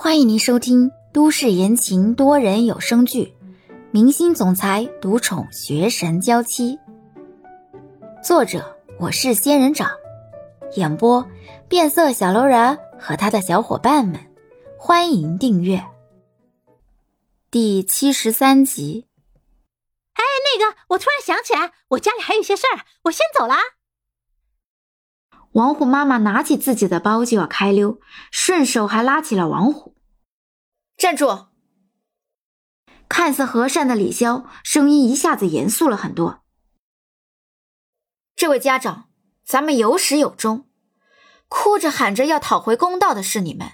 欢迎您收听都市言情多人有声剧《明星总裁独宠学神娇妻》，作者我是仙人掌，演播变色小楼人和他的小伙伴们。欢迎订阅第七十三集。哎，那个，我突然想起来，我家里还有些事儿，我先走了。王虎妈妈拿起自己的包就要开溜，顺手还拉起了王虎。站住！看似和善的李潇声音一下子严肃了很多。这位家长，咱们有始有终，哭着喊着要讨回公道的是你们，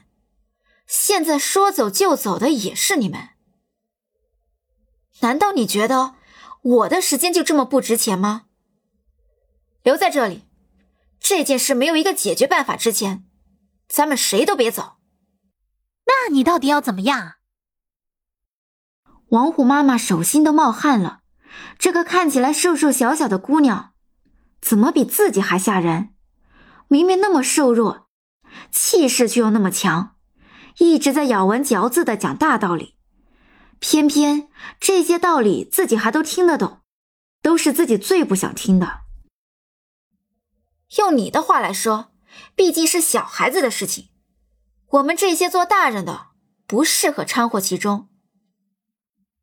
现在说走就走的也是你们。难道你觉得我的时间就这么不值钱吗？留在这里，这件事没有一个解决办法之前，咱们谁都别走。那你到底要怎么样？王虎妈妈手心都冒汗了。这个看起来瘦瘦小小的姑娘，怎么比自己还吓人？明明那么瘦弱，气势却又那么强，一直在咬文嚼字的讲大道理。偏偏这些道理自己还都听得懂，都是自己最不想听的。用你的话来说，毕竟是小孩子的事情。我们这些做大人的不适合掺和其中。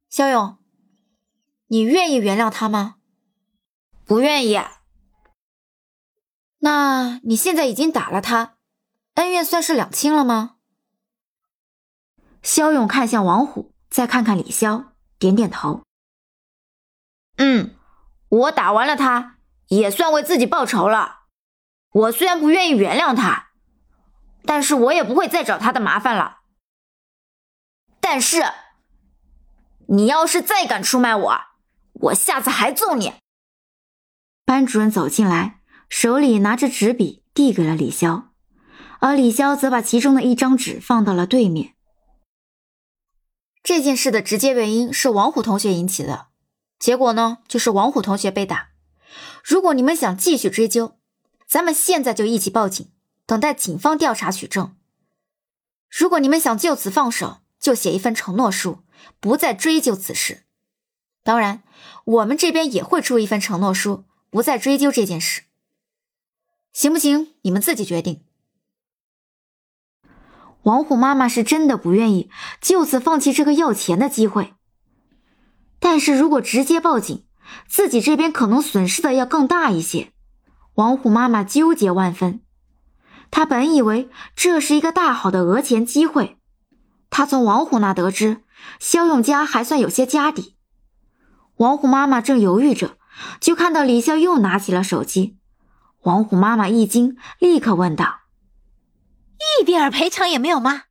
肖勇，你愿意原谅他吗？不愿意。那你现在已经打了他，恩怨算是两清了吗？肖勇看向王虎，再看看李潇，点点头。嗯，我打完了他，也算为自己报仇了。我虽然不愿意原谅他。但是我也不会再找他的麻烦了。但是，你要是再敢出卖我，我下次还揍你。班主任走进来，手里拿着纸笔递给了李潇，而李潇则把其中的一张纸放到了对面。这件事的直接原因是王虎同学引起的，结果呢，就是王虎同学被打。如果你们想继续追究，咱们现在就一起报警。等待警方调查取证。如果你们想就此放手，就写一份承诺书，不再追究此事。当然，我们这边也会出一份承诺书，不再追究这件事。行不行？你们自己决定。王虎妈妈是真的不愿意就此放弃这个要钱的机会，但是如果直接报警，自己这边可能损失的要更大一些。王虎妈妈纠结万分。她本以为这是一个大好的讹钱机会，她从王虎那得知肖永家还算有些家底。王虎妈妈正犹豫着，就看到李潇又拿起了手机。王虎妈妈一惊，立刻问道：“一点赔偿也没有吗？”“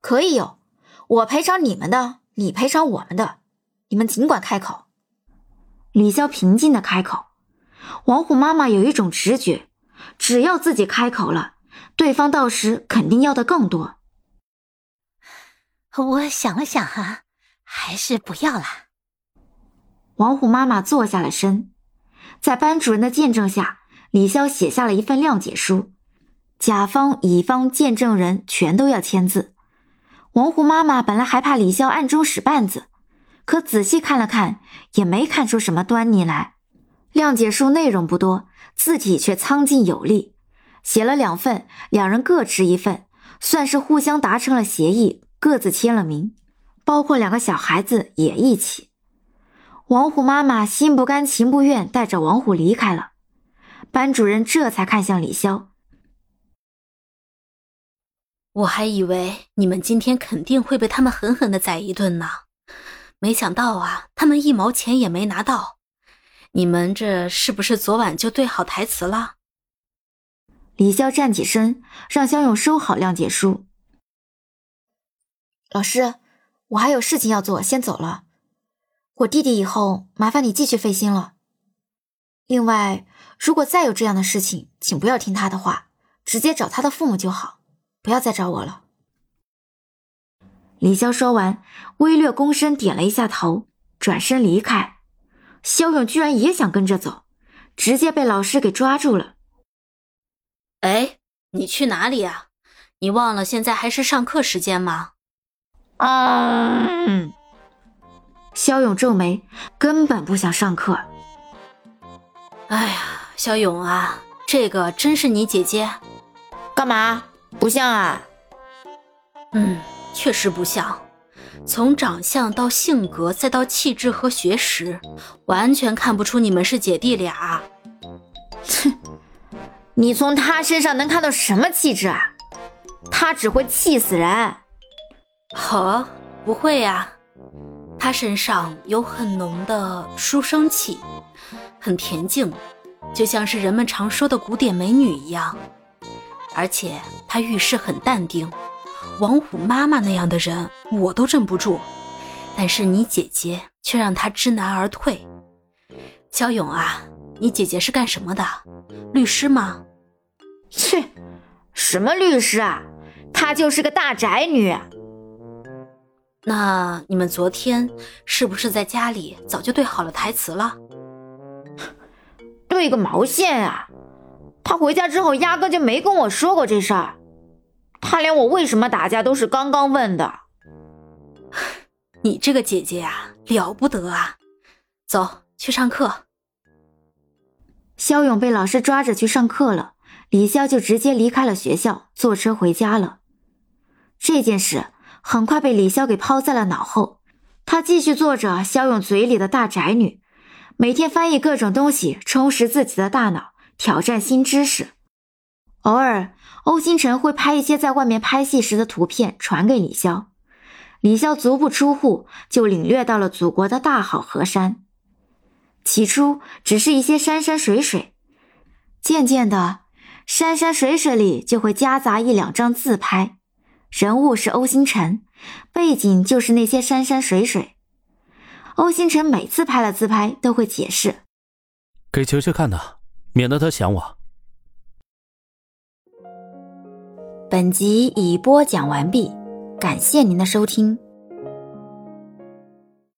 可以有，我赔偿你们的，你赔偿我们的，你们尽管开口。”李潇平静的开口。王虎妈妈有一种直觉。只要自己开口了，对方到时肯定要的更多。我想了想，哈，还是不要了。王虎妈妈坐下了身，在班主任的见证下，李潇写下了一份谅解书，甲方、乙方、见证人全都要签字。王虎妈妈本来还怕李潇暗中使绊子，可仔细看了看，也没看出什么端倪来。谅解书内容不多。字体却苍劲有力，写了两份，两人各持一份，算是互相达成了协议，各自签了名，包括两个小孩子也一起。王虎妈妈心不甘情不愿，带着王虎离开了。班主任这才看向李潇：“我还以为你们今天肯定会被他们狠狠的宰一顿呢，没想到啊，他们一毛钱也没拿到。”你们这是不是昨晚就对好台词了？李潇站起身，让肖勇收好谅解书。老师，我还有事情要做，先走了。我弟弟以后麻烦你继续费心了。另外，如果再有这样的事情，请不要听他的话，直接找他的父母就好，不要再找我了。李潇说完，微略躬身，点了一下头，转身离开。肖勇居然也想跟着走，直接被老师给抓住了。哎，你去哪里呀？你忘了现在还是上课时间吗？嗯，肖勇皱眉，根本不想上课。哎呀，肖勇啊，这个真是你姐姐？干嘛？不像啊？嗯，确实不像。从长相到性格，再到气质和学识，完全看不出你们是姐弟俩。哼，你从他身上能看到什么气质啊？他只会气死人。呵，不会呀，他身上有很浓的书生气，很恬静，就像是人们常说的古典美女一样。而且他遇事很淡定。王虎妈妈那样的人，我都镇不住，但是你姐姐却让他知难而退。肖勇啊，你姐姐是干什么的？律师吗？切，什么律师啊？她就是个大宅女。那你们昨天是不是在家里早就对好了台词了？对个毛线啊！她回家之后压根就没跟我说过这事儿。她连我为什么打架都是刚刚问的，你这个姐姐呀，了不得啊！走去上课。肖勇被老师抓着去上课了，李潇就直接离开了学校，坐车回家了。这件事很快被李潇给抛在了脑后，他继续做着肖勇嘴里的大宅女，每天翻译各种东西，充实自己的大脑，挑战新知识，偶尔。欧星辰会拍一些在外面拍戏时的图片传给李潇，李潇足不出户就领略到了祖国的大好河山。起初只是一些山山水水，渐渐的，山山水水里就会夹杂一两张自拍，人物是欧星辰，背景就是那些山山水水。欧星辰每次拍了自拍都会解释：“给球球看的，免得他想我。”本集已播讲完毕，感谢您的收听。